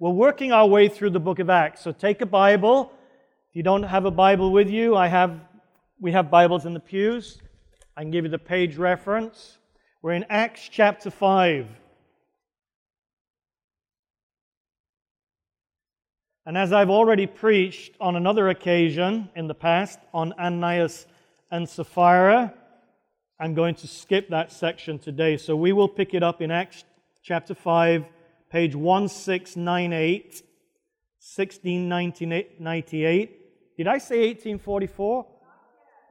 We're working our way through the book of Acts. So take a Bible. If you don't have a Bible with you, I have, we have Bibles in the pews. I can give you the page reference. We're in Acts chapter 5. And as I've already preached on another occasion in the past on Ananias and Sapphira, I'm going to skip that section today. So we will pick it up in Acts chapter 5, page 1698, 1698. Did I say 1844 or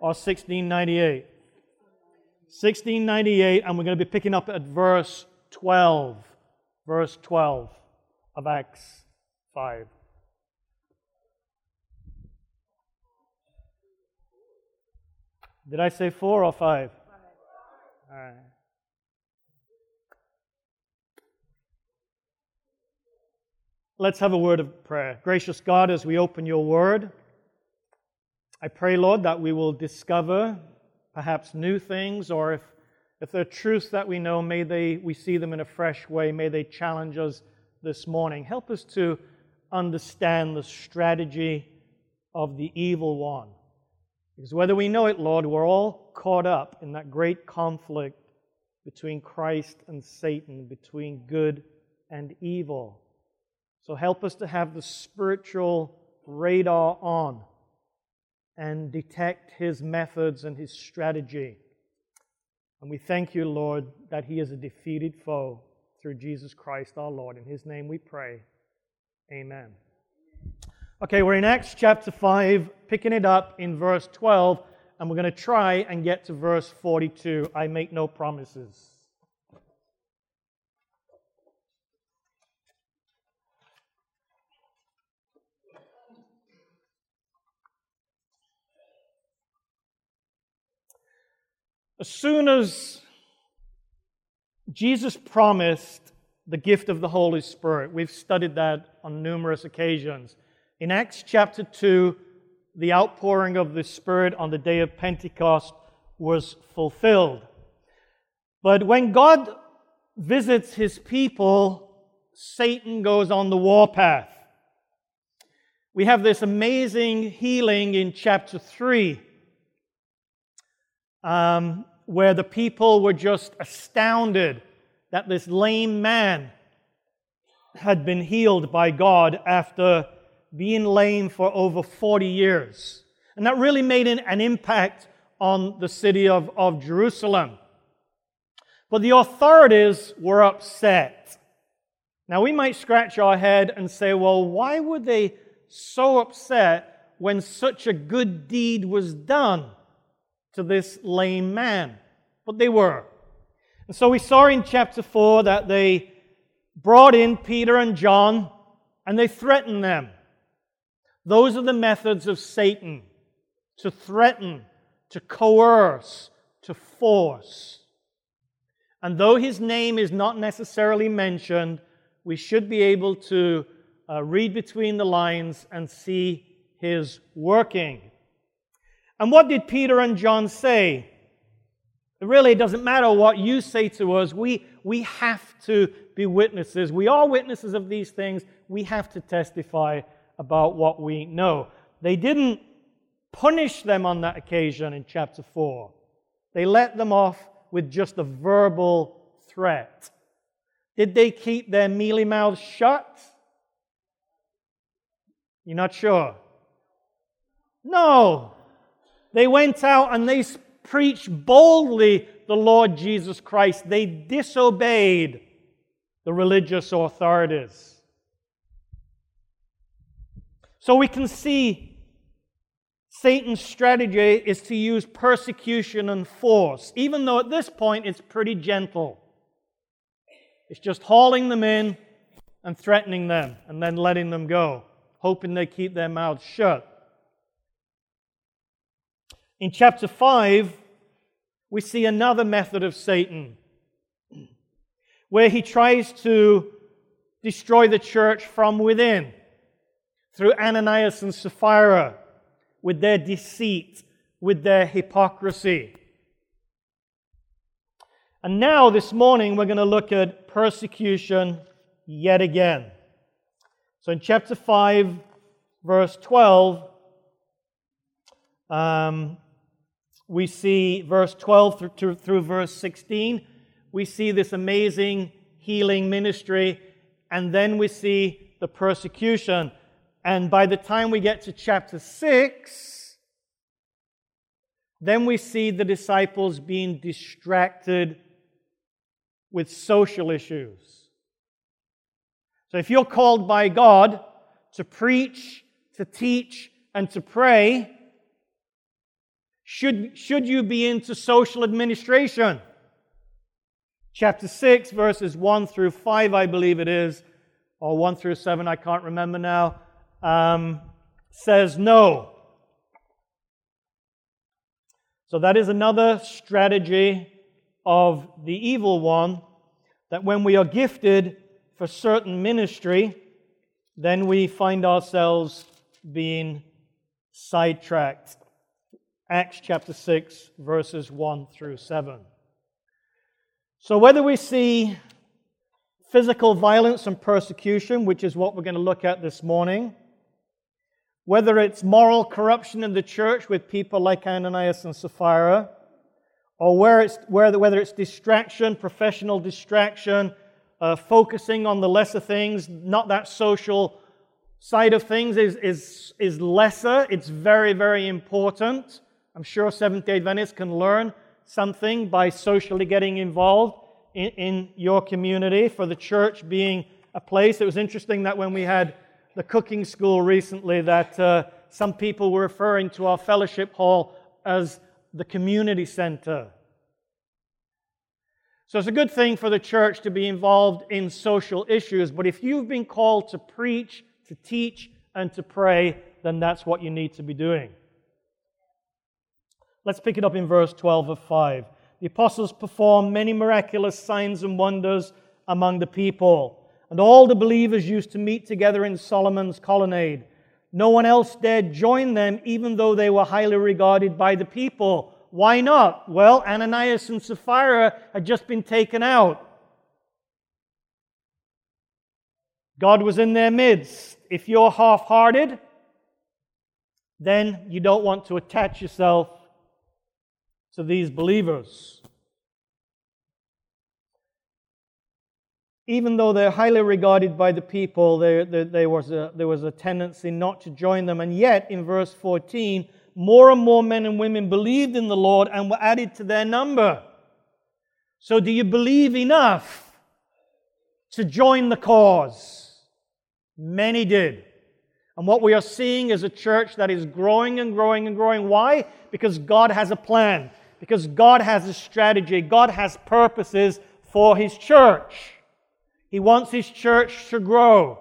1698? 1698, and we're going to be picking up at verse 12. Verse 12 of Acts 5. Did I say four or five? All right. Let's have a word of prayer. Gracious God, as we open your word, I pray, Lord, that we will discover perhaps new things, or if, if there are truths that we know, may they, we see them in a fresh way. May they challenge us this morning. Help us to understand the strategy of the evil one. Because whether we know it, Lord, we're all caught up in that great conflict between Christ and Satan, between good and evil. So help us to have the spiritual radar on and detect his methods and his strategy. And we thank you, Lord, that he is a defeated foe through Jesus Christ our Lord. In his name we pray. Amen. Okay, we're in Acts chapter 5, picking it up in verse 12, and we're going to try and get to verse 42. I make no promises. As soon as Jesus promised the gift of the Holy Spirit, we've studied that on numerous occasions. In Acts chapter 2, the outpouring of the Spirit on the day of Pentecost was fulfilled. But when God visits his people, Satan goes on the warpath. We have this amazing healing in chapter 3, um, where the people were just astounded that this lame man had been healed by God after being lame for over 40 years. And that really made an, impact on the city of, of Jerusalem. But the authorities were upset. Now, we might scratch our head and say, well, why were they so upset when such a good deed was done to this lame man? But they were. And so we saw in chapter 4 that they brought in Peter and John and they threatened them. Those are the methods of Satan to threaten, to coerce, to force. And though his name is not necessarily mentioned, we should be able to uh, read between the lines and see his working. And what did Peter and John say? Really, It doesn't matter what you say to us. We, we have to be witnesses. We are witnesses of these things. We have to testify about what we know. They didn't punish them on that occasion in chapter 4, they let them off with just a verbal threat. Did they keep their mealy mouths shut? You're not sure? No. They went out and they preached boldly the Lord Jesus Christ. They disobeyed the religious authorities. So we can see Satan's strategy is to use persecution and force, even though at this point it's pretty gentle. It's just hauling them in and threatening them and then letting them go, hoping they keep their mouths shut. In chapter 5, we see another method of Satan where he tries to destroy the church from within through Ananias and Sapphira with their deceit, with their hypocrisy. And now, this morning, we're going to look at persecution yet again. So in chapter 5, verse 12, um, we see verse 12 through, through, verse 16, we see this amazing healing ministry, and then we see the persecution. And by the time we get to chapter 6, then we see the disciples being distracted with social issues. So if you're called by God to preach, to teach, and to pray, should, should you be into social administration? Chapter 6, verses 1 through 5, I believe it is, or 1 through 7, I can't remember now, um, says no. So that is another strategy of the evil one that when we are gifted for certain ministry, then we find ourselves being sidetracked. Acts chapter 6, verses 1 through 7. So, whether we see physical violence and persecution, which is what we're going to look at this morning, whether it's moral corruption in the church with people like Ananias and Sapphira, or where it's, whether it's distraction, professional distraction, uh, focusing on the lesser things, not that social side of things is, is, is lesser. It's very, very important. I'm sure Seventh day Adventists can learn something by socially getting involved in, in your community for the church being a place. It was interesting that when we had the cooking school recently, that uh, some people were referring to our fellowship hall as the community center. So it's a good thing for the church to be involved in social issues, but if you've been called to preach, to teach, and to pray, then that's what you need to be doing. Let's pick it up in verse 12 of 5. The apostles performed many miraculous signs and wonders among the people, and all the believers used to meet together in Solomon's colonnade. No one else dared join them, even though they were highly regarded by the people. Why not? Well, Ananias and Sapphira had just been taken out. God was in their midst. If you're half hearted, then you don't want to attach yourself to these believers. Even though they're highly regarded by the people, there, there, there, was a, there was a tendency not to join them. And yet, in verse 14, more and more men and women believed in the Lord and were added to their number. So, do you believe enough to join the cause? Many did. And what we are seeing is a church that is growing and growing and growing. Why? Because God has a plan because God has a strategy, God has purposes for His church. He wants His church to grow.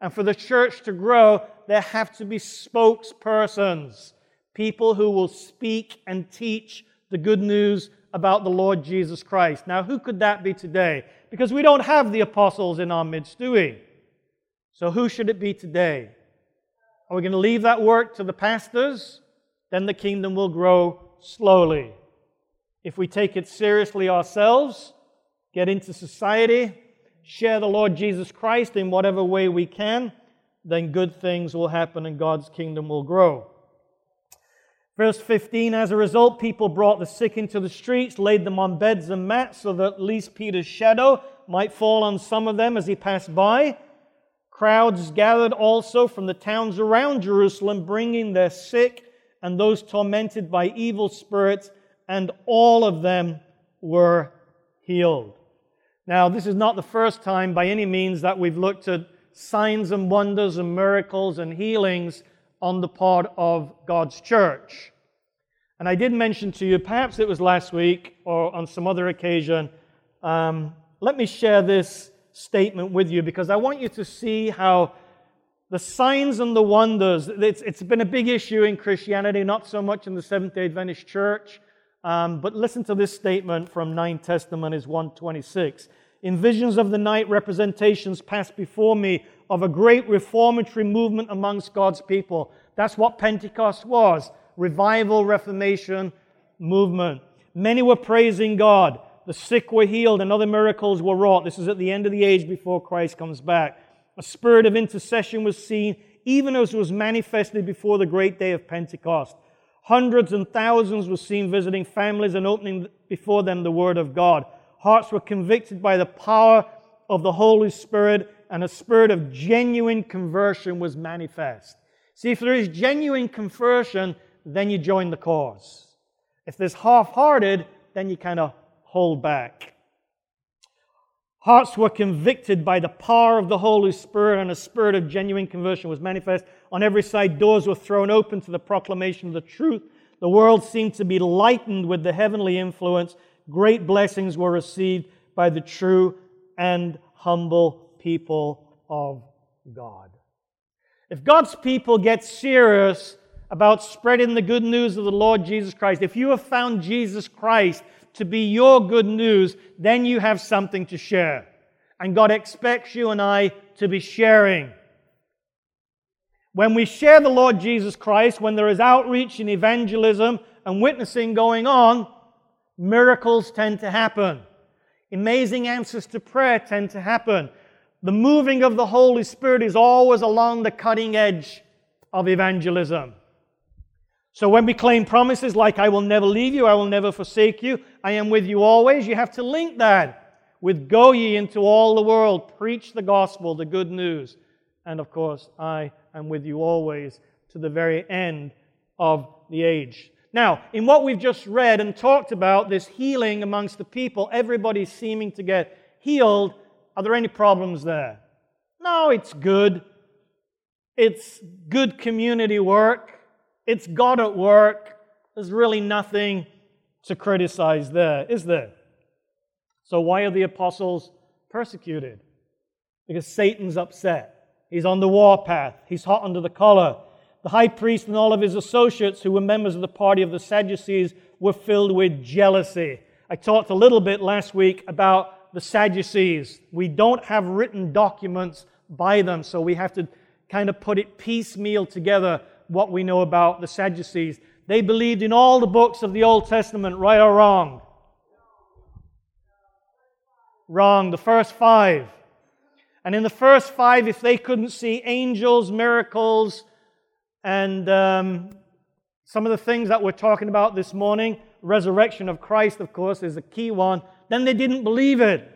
And for the church to grow, there have to be spokespersons, people who will speak and teach the good news about the Lord Jesus Christ. Now, who could that be today? Because we don't have the apostles in our midst, do we? So, who should it be today? Are we going to leave that work to the pastors? Then the kingdom will grow slowly. If we take it seriously ourselves, get into society, share the Lord Jesus Christ in whatever way we can, then good things will happen and God's kingdom will grow. Verse 15 As a result, people brought the sick into the streets, laid them on beds and mats, so that at least Peter's shadow might fall on some of them as he passed by. Crowds gathered also from the towns around Jerusalem, bringing their sick and those tormented by evil spirits, and all of them were healed. Now, this is not the first time by any means that we've looked at signs and wonders and miracles and healings on the part of God's church. And I did mention to you, perhaps it was last week or on some other occasion, um, let me share this statement with you because I want you to see how the signs and the wonders, it's, it's been a big issue in Christianity, not so much in the Seventh day Adventist church. Um, but listen to this statement from 9 Testimonies 126. In visions of the night, representations passed before me of a great reformatory movement amongst God's people. That's what Pentecost was revival, reformation movement. Many were praising God. The sick were healed and other miracles were wrought. This is at the end of the age before Christ comes back. A spirit of intercession was seen, even as was manifested before the great day of Pentecost. Hundreds and thousands were seen visiting families and opening before them the Word of God. Hearts were convicted by the power of the Holy Spirit, and a spirit of genuine conversion was manifest. See, if there is genuine conversion, then you join the cause. If there's half hearted, then you kind of hold back. Hearts were convicted by the power of the Holy Spirit, and a spirit of genuine conversion was manifest. On every side, doors were thrown open to the proclamation of the truth. The world seemed to be lightened with the heavenly influence. Great blessings were received by the true and humble people of God. If God's people get serious about spreading the good news of the Lord Jesus Christ, if you have found Jesus Christ to be your good news, then you have something to share. And God expects you and I to be sharing. When we share the Lord Jesus Christ, when there is outreach and evangelism and witnessing going on, miracles tend to happen. Amazing answers to prayer tend to happen. The moving of the Holy Spirit is always along the cutting edge of evangelism. So when we claim promises like, I will never leave you, I will never forsake you, I am with you always, you have to link that with go ye into all the world, preach the gospel, the good news. And of course, I am with you always to the very end of the age. Now, in what we've just read and talked about, this healing amongst the people, everybody seeming to get healed, are there any problems there? No, it's good. It's good community work. It's God at work. There's really nothing to criticize there, is there? So, why are the apostles persecuted? Because Satan's upset. He's on the warpath, he's hot under the collar. The high priest and all of his associates, who were members of the party of the Sadducees, were filled with jealousy. I talked a little bit last week about the Sadducees. We don't have written documents by them, so we have to kind of put it piecemeal together what we know about the Sadducees. They believed in all the books of the Old Testament, right or wrong? Wrong, the first five. And in the first five, if they couldn't see angels, miracles, and um, some of the things that we're talking about this morning, resurrection of Christ, of course, is a key one, then they didn't believe it.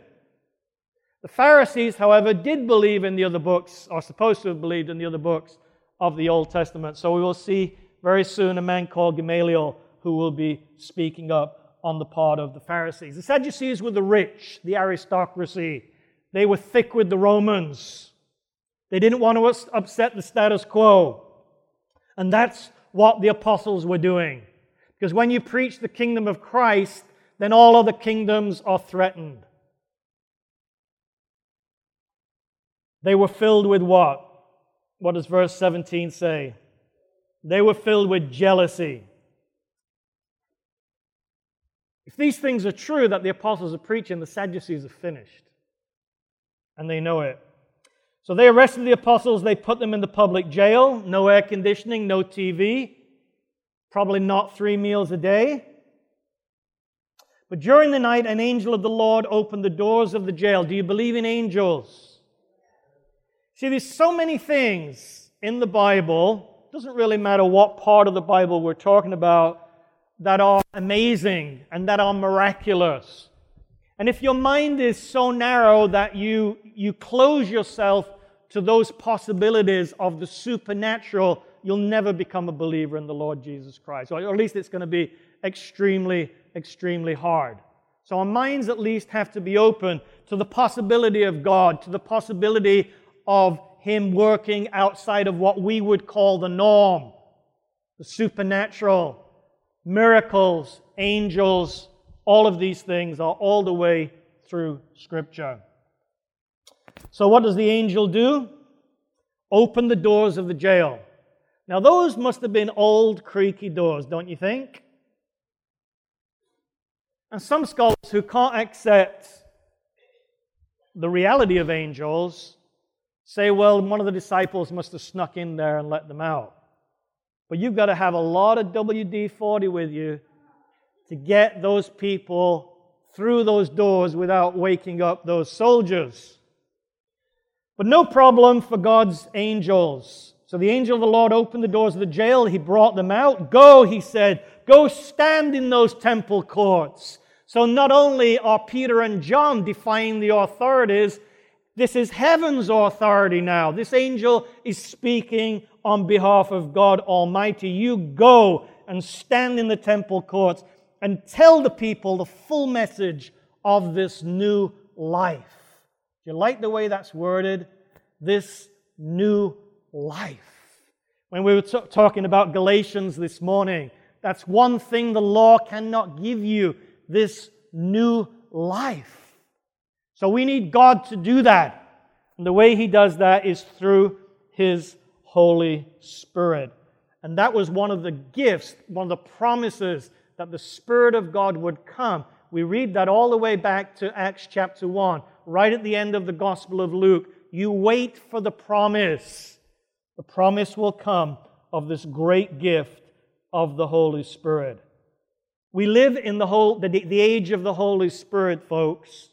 The Pharisees, however, did believe in the other books, or supposed to have believed in the other books of the Old Testament. So we will see very soon a man called Gamaliel who will be speaking up on the part of the Pharisees. The Sadducees were the rich, the aristocracy. They were thick with the Romans. They didn't want to upset the status quo. And that's what the apostles were doing. Because when you preach the kingdom of Christ, then all other kingdoms are threatened. They were filled with what? What does verse 17 say? They were filled with jealousy. If these things are true that the apostles are preaching, the Sadducees are finished. And they know it. So they arrested the apostles, they put them in the public jail, no air conditioning, no TV, probably not three meals a day. But during the night, an angel of the Lord opened the doors of the jail. Do you believe in angels? See, there's so many things in the Bible, doesn't really matter what part of the Bible we're talking about, that are amazing and that are miraculous. And if your mind is so narrow that you, you close yourself to those possibilities of the supernatural, you'll never become a believer in the Lord Jesus Christ. Or at least it's going to be extremely, extremely hard. So our minds at least have to be open to the possibility of God, to the possibility of Him working outside of what we would call the norm the supernatural, miracles, angels, all of these things are all the way through Scripture. So, what does the angel do? Open the doors of the jail. Now, those must have been old, creaky doors, don't you think? And some scholars who can't accept the reality of angels say, well, one of the disciples must have snuck in there and let them out. But you've got to have a lot of WD 40 with you to get those people through those doors without waking up those soldiers. But no problem for God's angels. So the angel of the Lord opened the doors of the jail. He brought them out. Go, he said, go stand in those temple courts. So not only are Peter and John defying the authorities, this is heaven's authority now. This angel is speaking on behalf of God Almighty. You go and stand in the temple courts and tell the people the full message of this new life. Do you like the way that's worded? This new life. When we were t- talking about Galatians this morning, that's one thing the law cannot give you this new life. So we need God to do that. And the way He does that is through His Holy Spirit. And that was one of the gifts, one of the promises that the Spirit of God would come. We read that all the way back to Acts chapter 1, right at the end of the Gospel of Luke. You wait for the promise. The promise will come of this great gift of the Holy Spirit. We live in the, whole, the, the age of the Holy Spirit, folks.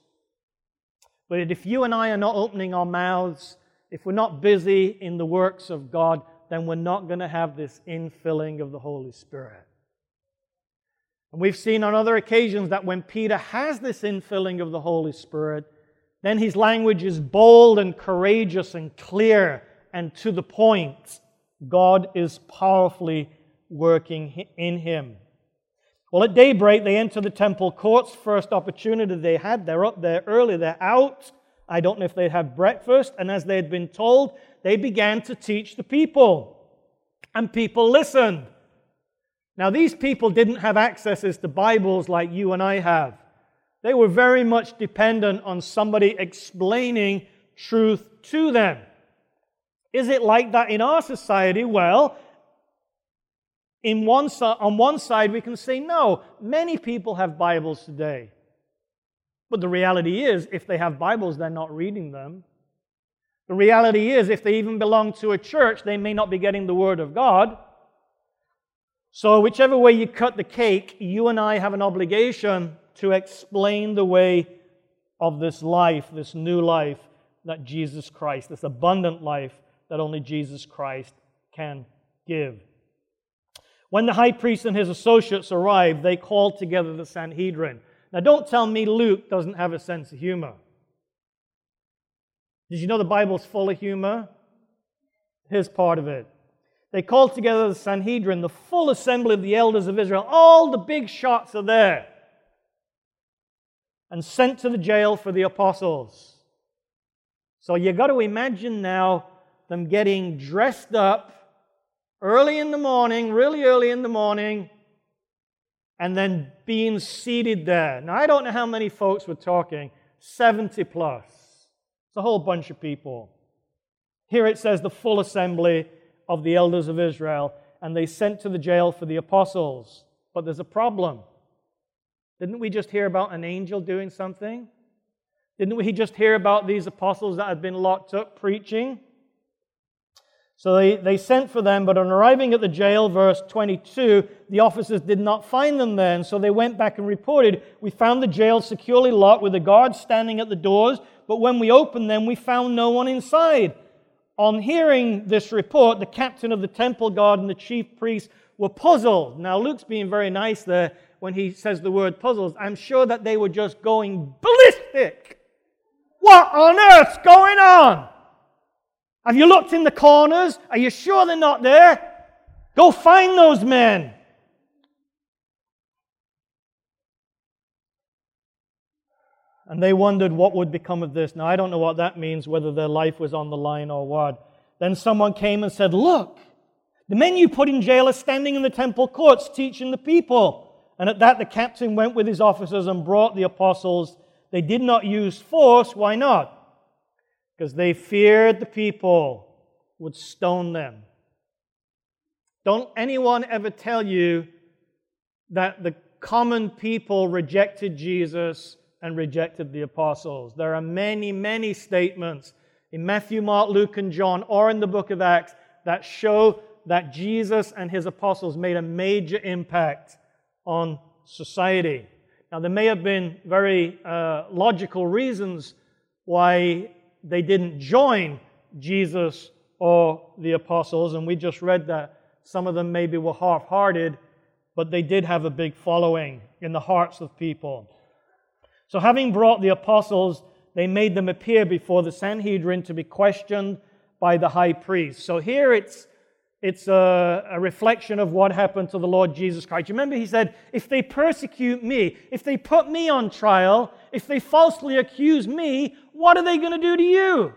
But if you and I are not opening our mouths, if we're not busy in the works of God, then we're not going to have this infilling of the Holy Spirit. And we've seen on other occasions that when Peter has this infilling of the Holy Spirit, then his language is bold and courageous and clear and to the point. God is powerfully working in him. Well, at daybreak, they enter the temple courts. First opportunity they had. They're up there early, they're out. I don't know if they'd have breakfast. And as they had been told, they began to teach the people. And people listened. Now, these people didn't have accesses to Bibles like you and I have. They were very much dependent on somebody explaining truth to them. Is it like that in our society? Well, in one, on one side, we can say, no, many people have Bibles today. But the reality is, if they have Bibles, they're not reading them. The reality is, if they even belong to a church, they may not be getting the Word of God. So, whichever way you cut the cake, you and I have an obligation to explain the way of this life, this new life that Jesus Christ, this abundant life that only Jesus Christ can give. When the high priest and his associates arrived, they called together the Sanhedrin. Now, don't tell me Luke doesn't have a sense of humor. Did you know the Bible's full of humor? Here's part of it. They called together the Sanhedrin, the full assembly of the elders of Israel. All the big shots are there. And sent to the jail for the apostles. So you've got to imagine now them getting dressed up early in the morning, really early in the morning, and then being seated there. Now, I don't know how many folks were talking 70 plus. It's a whole bunch of people. Here it says the full assembly of the elders of Israel, and they sent to the jail for the apostles. But there's a problem. Didn't we just hear about an angel doing something? Didn't we just hear about these apostles that had been locked up preaching? So they, they sent for them, but on arriving at the jail, verse 22, the officers did not find them there. And so they went back and reported, We found the jail securely locked with the guards standing at the doors, but when we opened them, we found no one inside. On hearing this report, the captain of the temple guard and the chief priests were puzzled. Now, Luke's being very nice there when he says the word puzzled. I'm sure that they were just going ballistic. What on earth's going on? Have you looked in the corners? Are you sure they're not there? Go find those men. And they wondered what would become of this. Now, I don't know what that means, whether their life was on the line or what. Then someone came and said, Look, the men you put in jail are standing in the temple courts teaching the people. And at that, the captain went with his officers and brought the apostles. They did not use force. Why not? Because they feared the people would stone them. Don't anyone ever tell you that the common people rejected Jesus and rejected the apostles. There are many, many statements in Matthew, Mark, Luke, and John, or in the book of Acts that show that Jesus and his apostles made a major impact on society. Now, there may have been very uh, logical reasons why they didn't join Jesus or the apostles. And we just read that some of them maybe were half hearted, but they did have a big following in the hearts of people. So, having brought the apostles, they made them appear before the Sanhedrin to be questioned by the high priest. So, here it's it's a, a, reflection of what happened to the Lord Jesus Christ. You remember, he said, If they persecute me, if they put me on trial, if they falsely accuse me, what are they going to do to you?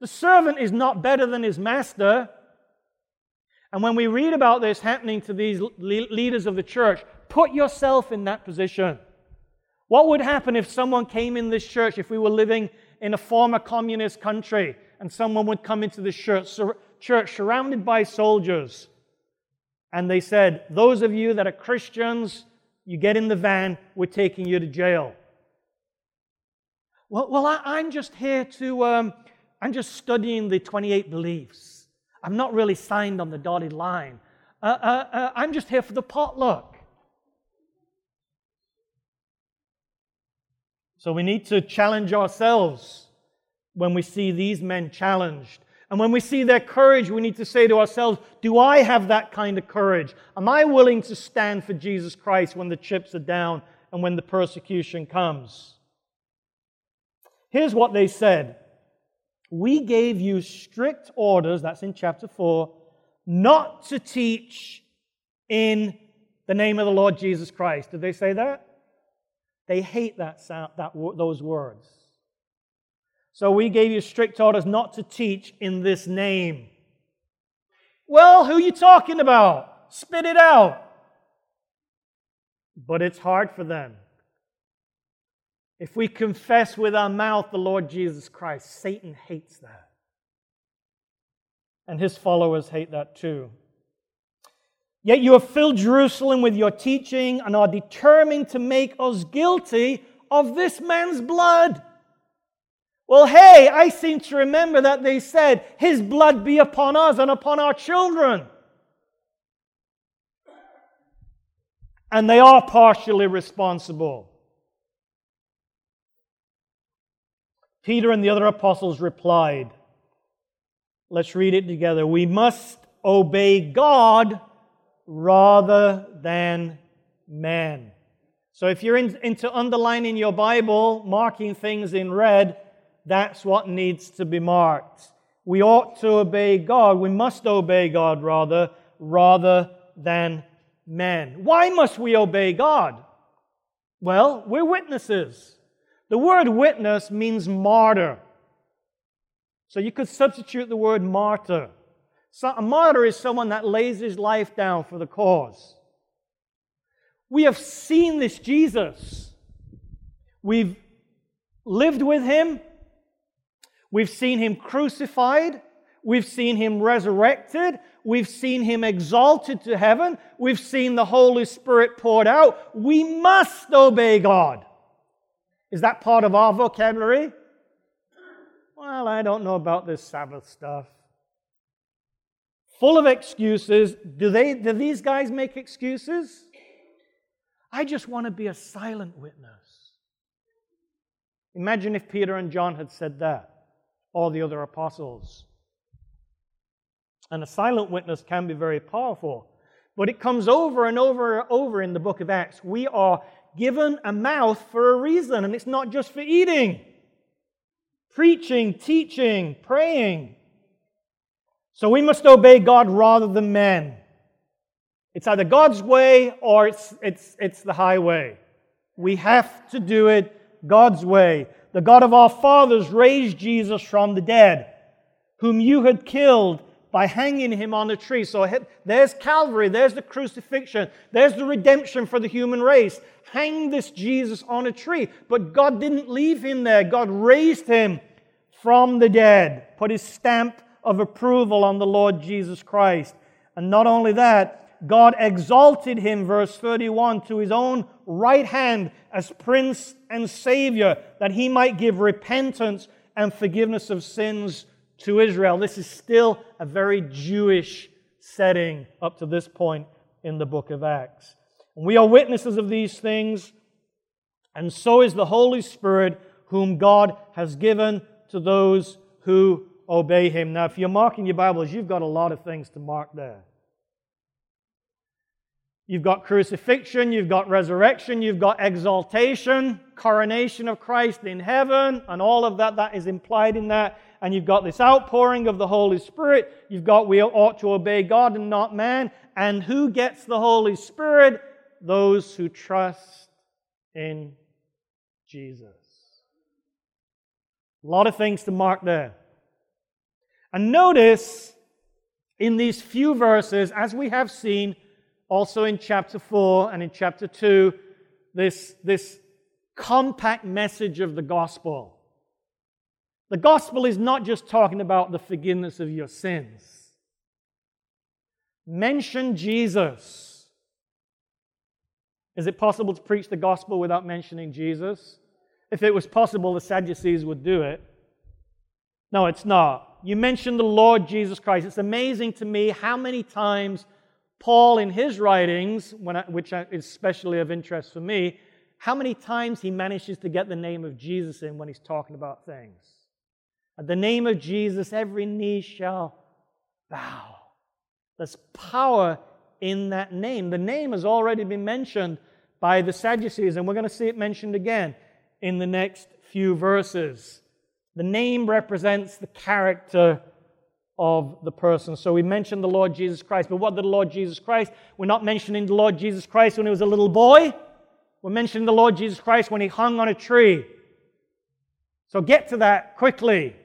The servant is not better than his master. And when we read about this happening to these leaders of the church, put yourself in that position. What would happen if someone came in this church, if we were living in a former communist country, and someone would come into this church? Church surrounded by soldiers. And they said, Those of you that are Christians, you get in the van, we're taking you to jail. Well, well I, am just here to, um, I'm just studying the 28 beliefs. I'm not really signed on the dotted line. Uh, uh, uh, I'm just here for the potluck. So we need to challenge ourselves when we see these men challenged and when we see their courage, we need to say to ourselves, Do I have that kind of courage? Am I willing to stand for Jesus Christ when the chips are down and when the persecution comes? Here's what they said We gave you strict orders, that's in chapter 4, not to teach in the name of the Lord Jesus Christ. Did they say that? They hate that sound, that, those words. So we gave you strict orders not to teach in this name. Well, who are you talking about? Spit it out. But it's hard for them. If we confess with our mouth the Lord Jesus Christ, Satan hates that. And his followers hate that too. Yet you have filled Jerusalem with your teaching and are determined to make us guilty of this man's blood. Well, hey, I seem to remember that they said, His blood be upon us and upon our children. And they are partially responsible. Peter and the other apostles replied, Let's read it together. We must obey God rather than man. So if you're in, into underlining your Bible, marking things in red, that's what needs to be marked. We ought to obey God. We must obey God, rather, rather than men. Why must we obey God? Well, we're witnesses. The word witness means martyr. So you could substitute the word martyr. So a martyr is someone that lays his life down for the cause. We have seen this Jesus. We've lived with him. We've seen him crucified. We've seen him resurrected. We've seen him exalted to heaven. We've seen the Holy Spirit poured out. We must obey God. Is that part of our vocabulary? Well, I don't know about this Sabbath stuff. Full of excuses. Do, they, do these guys make excuses? I just want to be a silent witness. Imagine if Peter and John had said that or the other apostles. And a silent witness can be very powerful. But it comes over and over and over in the book of Acts. We are given a mouth for a reason, and it's not just for eating. Preaching, teaching, praying. So we must obey God rather than men. It's either God's way or it's, it's, it's the highway. We have to do it God's way the God of our fathers raised Jesus from the dead, whom you had killed by hanging him on a tree. So there's Calvary, there's the crucifixion, there's the redemption for the human race. Hang this Jesus on a tree. But God didn't leave him there, God raised him from the dead, put his stamp of approval on the Lord Jesus Christ. And not only that, God exalted him, verse 31, to his own right hand as Prince and Savior, that he might give repentance and forgiveness of sins to Israel. This is still a very Jewish setting up to this point in the book of Acts. We are witnesses of these things, and so is the Holy Spirit, whom God has given to those who obey him. Now, if you're marking your Bibles, you've got a lot of things to mark there. You've got crucifixion, you've got resurrection, you've got exaltation, coronation of Christ in heaven, and all of that that is implied in that. And you've got this outpouring of the Holy Spirit. You've got we ought to obey God and not man. And who gets the Holy Spirit? Those who trust in Jesus. A lot of things to mark there. And notice in these few verses, as we have seen also in chapter 4 and in chapter 2, this, this compact message of the gospel. The gospel is not just talking about the forgiveness of your sins. Mention Jesus. Is it possible to preach the gospel without mentioning Jesus? If it was possible, the Sadducees would do it. No, it's not. You mention the Lord Jesus Christ. It's amazing to me how many times Paul, in his writings, I, which is especially of interest for me, how many times he manages to get the name of Jesus in when he's talking about things. At the name of Jesus, every knee shall bow. There's power in that name. The name has already been mentioned by the Sadducees, and we're going to see it mentioned again in the next few verses. The name represents the character of the person. So we mentioned the Lord Jesus Christ. But what did the Lord Jesus Christ? We're not mentioning the Lord Jesus Christ when he was a little boy. We're mentioning the Lord Jesus Christ when he hung on a tree. So get to that quickly.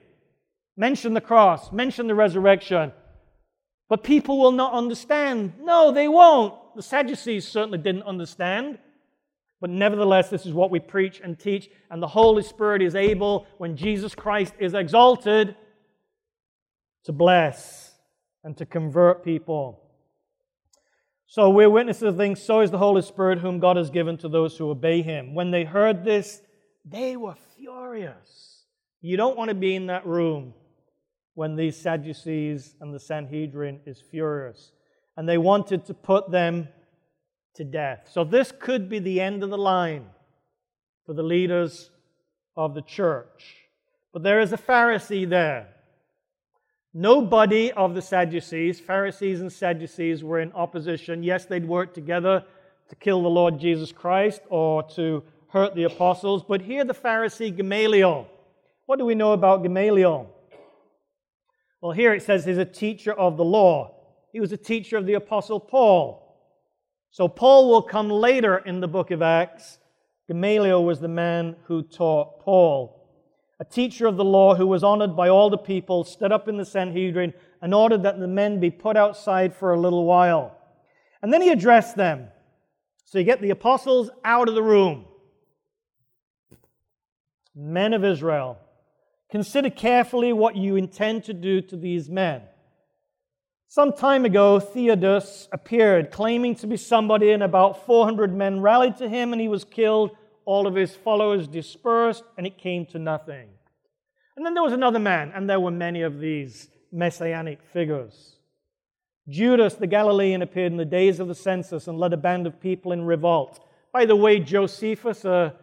Mention the cross, mention the resurrection. But people will not understand. No, they won't. The Sadducees certainly didn't understand. But nevertheless, this is what we preach and teach, and the Holy Spirit is able, when Jesus Christ is exalted, to bless and to convert people. So we're witnesses of things, so is the Holy Spirit, whom God has given to those who obey him. When they heard this, they were furious. You don't want to be in that room when these Sadducees and the Sanhedrin is furious. And they wanted to put them to death. So this could be the end of the line for the leaders of the church. But there is a Pharisee there Nobody of the Sadducees, Pharisees and Sadducees, were in opposition. Yes, they'd worked together to kill the Lord Jesus Christ or to hurt the apostles. But here, the Pharisee Gamaliel. What do we know about Gamaliel? Well, here it says he's a teacher of the law. He was a teacher of the apostle Paul. So, Paul will come later in the book of Acts. Gamaliel was the man who taught Paul a teacher of the law who was honored by all the people, stood up in the Sanhedrin and ordered that the men be put outside for a little while. And then he addressed them. So you get the apostles out of the room. Men of Israel, consider carefully what you intend to do to these men. Some time ago, Theudas appeared, claiming to be somebody, and about 400 men rallied to him, and he was killed all of his followers dispersed, and it came to nothing. And then there was another man, and there were many of these messianic figures. Judas the Galilean appeared in the days of the census and led a band of people in revolt. By the way, Josephus, a,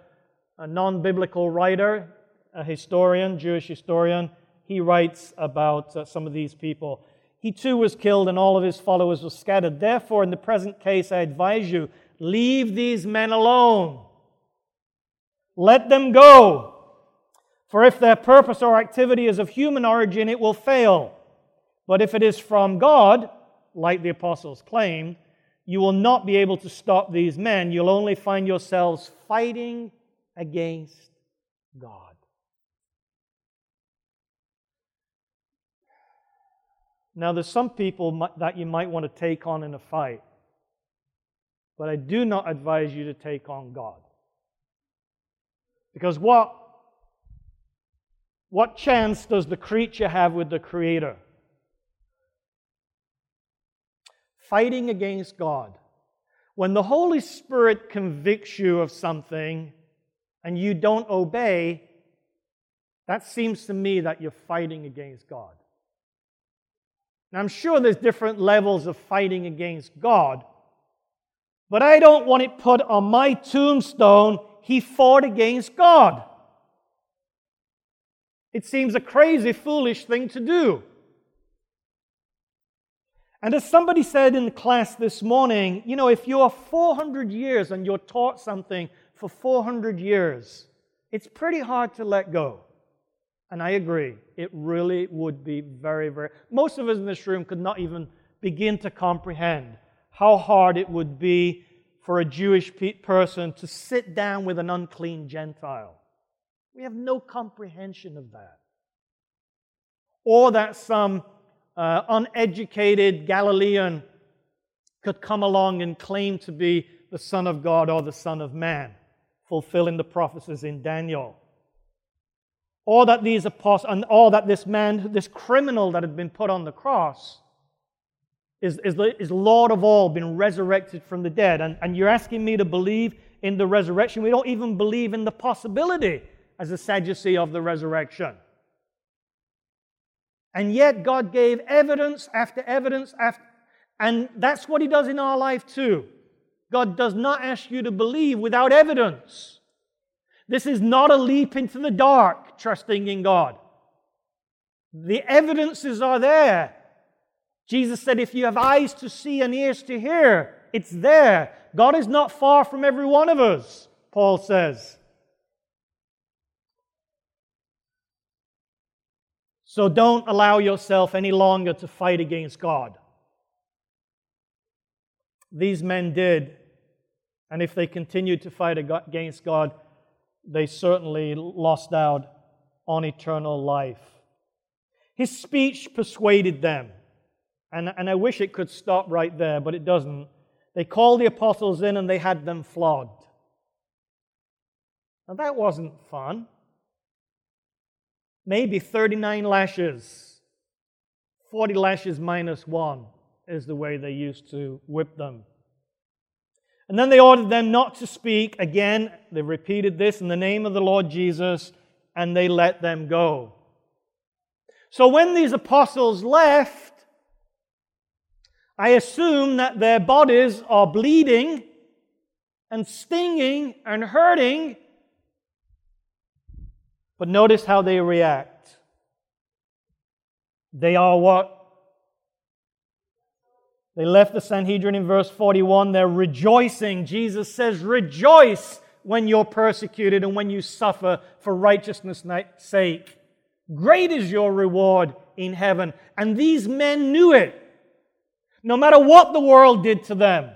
a non biblical writer, a historian, Jewish historian, he writes about uh, some of these people. He too was killed, and all of his followers were scattered. Therefore, in the present case, I advise you leave these men alone let them go. For if their purpose or activity is of human origin, it will fail. But if it is from God, like the apostles claim, you will not be able to stop these men. You'll only find yourselves fighting against God. Now, there's some people that you might want to take on in a fight, but I do not advise you to take on God. Because what, what chance does the creature have with the Creator? Fighting against God. When the Holy Spirit convicts you of something and you don't obey, that seems to me that you're fighting against God. Now, I'm sure there's different levels of fighting against God, but I don't want it put on my tombstone he fought against God. It seems a crazy, foolish thing to do. And as somebody said in class this morning, you know, if you're 400 years and you're taught something for 400 years, it's pretty hard to let go. And I agree, it really would be very, very. Most of us in this room could not even begin to comprehend how hard it would be for a Jewish person to sit down with an unclean Gentile. We have no comprehension of that. Or that some uh, uneducated Galilean could come along and claim to be the Son of God or the Son of Man, fulfilling the prophecies in Daniel. Or that these apostles, and or that this man, this criminal that had been put on the cross, is, is, is Lord of all, been resurrected from the dead. And, and you're asking me to believe in the resurrection. We don't even believe in the possibility as a Sadducee of the resurrection. And yet, God gave evidence after evidence after, and that's what He does in our life too. God does not ask you to believe without evidence. This is not a leap into the dark, trusting in God. The evidences are there. Jesus said, If you have eyes to see and ears to hear, it's there. God is not far from every one of us, Paul says. So don't allow yourself any longer to fight against God. These men did, and if they continued to fight against God, they certainly lost out on eternal life. His speech persuaded them, and, and I wish it could stop right there, but it doesn't. They called the apostles in and they had them flogged. Now, that wasn't fun maybe 39 lashes. 40 lashes minus one is the way they used to whip them. And then they ordered them not to speak. Again, they repeated this in the name of the Lord Jesus, and they let them go. So when these apostles left, I assume that their bodies are bleeding and stinging and hurting but notice how they react. They are what? They left the Sanhedrin in verse 41. They're rejoicing. Jesus says, Rejoice when you're persecuted and when you suffer for righteousness' sake. Great is your reward in heaven. And these men knew it. No matter what the world did to them,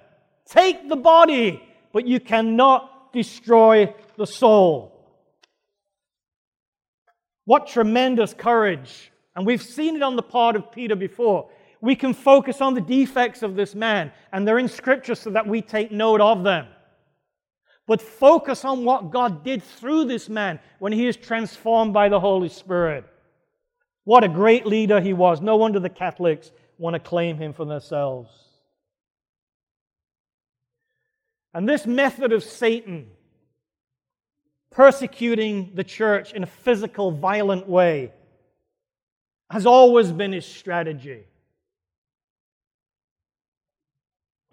take the body, but you cannot destroy the soul. What tremendous courage. And we've seen it on the part of Peter before. We can focus on the defects of this man, and they're in Scripture so that we take note of them. But focus on what God did through this man when he is transformed by the Holy Spirit. What a great leader he was. No wonder the Catholics want to claim him for themselves. And this method of Satan persecuting the church in a physical, violent way has always been his strategy.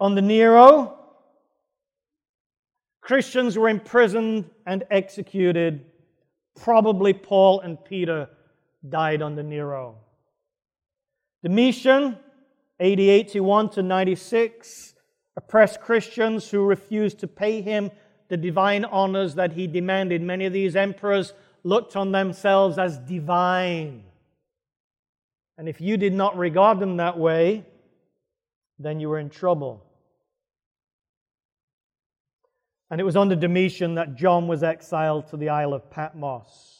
On the Nero, Christians were imprisoned and executed. Probably Paul and Peter died under Nero. Domitian, 80 81 to 96, oppressed Christians who refused to pay him the divine honors that he demanded. Many of these emperors looked on themselves as divine. And if you did not regard them that way, then you were in trouble. And it was under Domitian that John was exiled to the Isle of Patmos.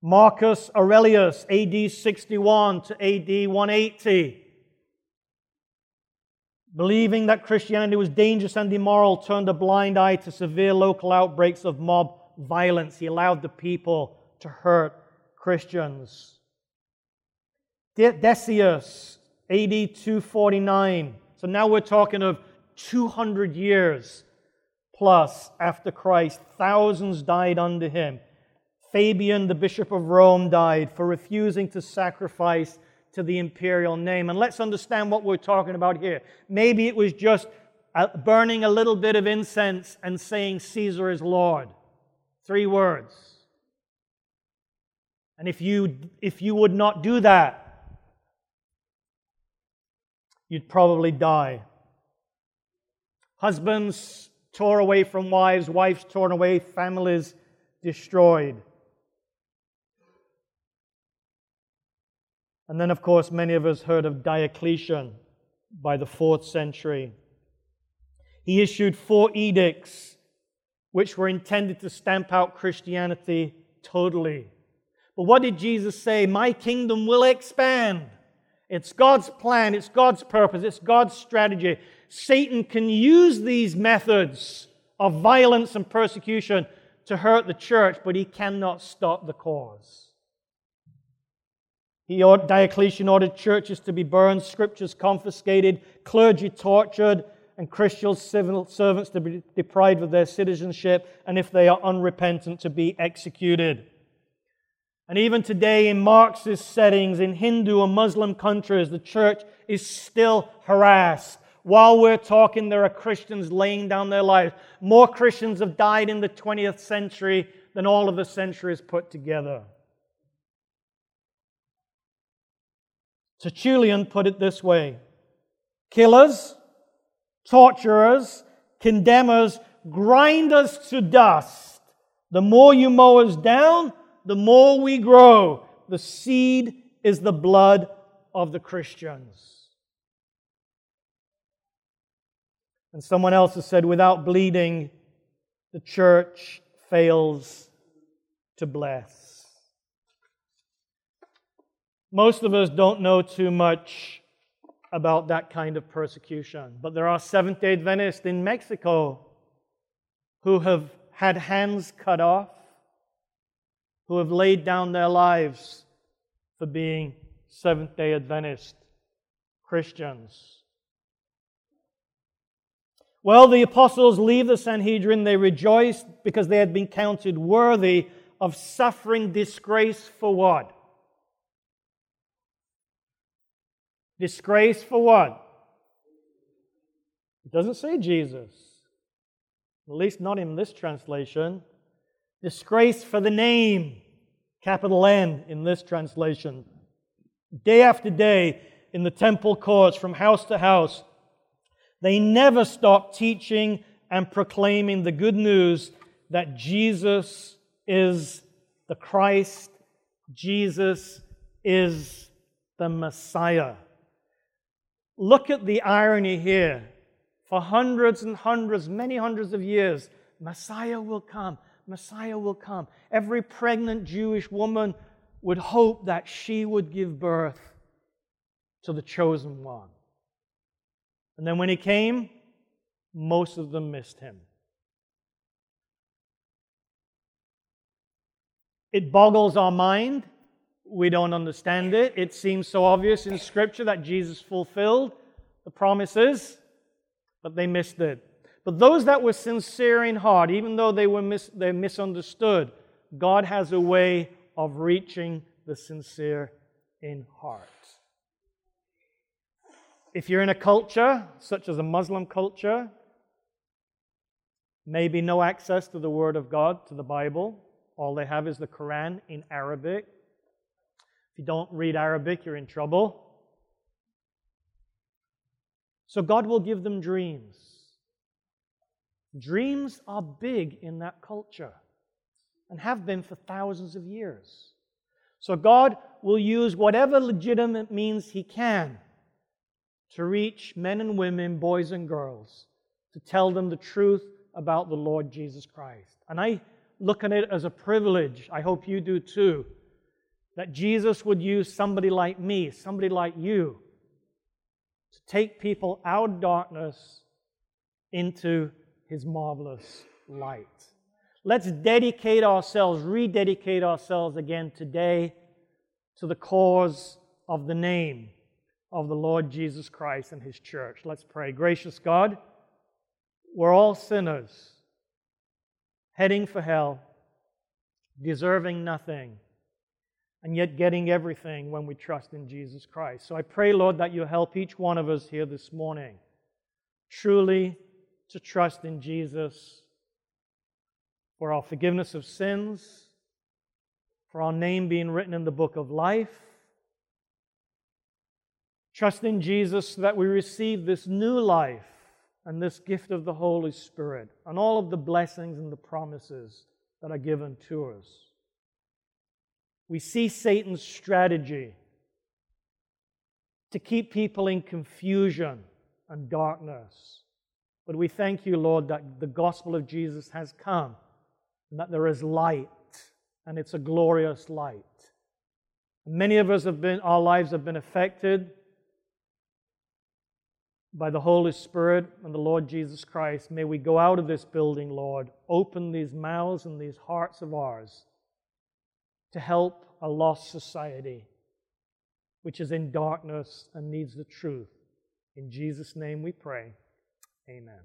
Marcus Aurelius, AD 61 to AD 180 believing that Christianity was dangerous and immoral, turned a blind eye to severe local outbreaks of mob violence. He allowed the people to hurt Christians. Decius, AD 249. So now we're talking of 200 years plus after Christ. Thousands died under him. Fabian, the Bishop of Rome, died for refusing to sacrifice to the imperial name. And let's understand what we're talking about here. Maybe it was just uh, burning a little bit of incense and saying, Caesar is Lord. Three words. And if you, if you would not do that, you'd probably die. Husbands tore away from wives, wives torn away, families destroyed. And then, of course, many of us heard of Diocletian by the fourth century. He issued four edicts which were intended to stamp out Christianity totally. But what did Jesus say? My kingdom will expand. It's God's plan, it's God's purpose, it's God's strategy. Satan can use these methods of violence and persecution to hurt the church, but he cannot stop the cause. He, Diocletian ordered churches to be burned, scriptures confiscated, clergy tortured, and Christian civil servants to be deprived of their citizenship, and if they are unrepentant, to be executed. And even today, in Marxist settings, in Hindu and Muslim countries, the church is still harassed. While we're talking, there are Christians laying down their lives. More Christians have died in the 20th century than all of the centuries put together. Tertullian put it this way Killers, torturers, condemners, grind us to dust. The more you mow us down, the more we grow. The seed is the blood of the Christians. And someone else has said, without bleeding, the church fails to bless. Most of us don't know too much about that kind of persecution, but there are Seventh day Adventists in Mexico who have had hands cut off, who have laid down their lives for being Seventh day Adventist Christians. Well, the apostles leave the Sanhedrin. They rejoiced because they had been counted worthy of suffering disgrace for what? Disgrace for what? It doesn't say Jesus. At least not in this translation. Disgrace for the name, capital N in this translation. Day after day in the temple courts, from house to house, they never stopped teaching and proclaiming the good news that Jesus is the Christ, Jesus is the Messiah. Look at the irony here. For hundreds and hundreds, many hundreds of years, Messiah will come. Messiah will come. Every pregnant Jewish woman would hope that she would give birth to the chosen one. And then when he came, most of them missed him. It boggles our mind we don't understand it. It seems so obvious in Scripture that Jesus fulfilled the promises, but they missed it. But those that were sincere in heart, even though they were mis- they misunderstood, God has a way of reaching the sincere in heart. If you're in a culture such as a Muslim culture, maybe no access to the Word of God, to the Bible, all they have is the Quran in Arabic you don't read Arabic, you're in trouble. So God will give them dreams. Dreams are big in that culture and have been for thousands of years. So God will use whatever legitimate means He can to reach men and women, boys and girls, to tell them the truth about the Lord Jesus Christ. And I look at it as a privilege. I hope you do too that Jesus would use somebody like me, somebody like you, to take people out of darkness into his marvelous light. Let's dedicate ourselves, rededicate ourselves again today to the cause of the name of the Lord Jesus Christ and his church. Let's pray. Gracious God, we're all sinners, heading for hell, deserving nothing and yet getting everything when we trust in Jesus Christ. So I pray, Lord, that you help each one of us here this morning truly to trust in Jesus for our forgiveness of sins, for our name being written in the book of life. Trust in Jesus so that we receive this new life and this gift of the Holy Spirit and all of the blessings and the promises that are given to us. We see Satan's strategy to keep people in confusion and darkness. But we thank you, Lord, that the gospel of Jesus has come and that there is light, and it's a glorious light. Many of us have been, our lives have been affected by the Holy Spirit and the Lord Jesus Christ. May we go out of this building, Lord, open these mouths and these hearts of ours to help a lost society which is in darkness and needs the truth. In Jesus' name we pray. Amen.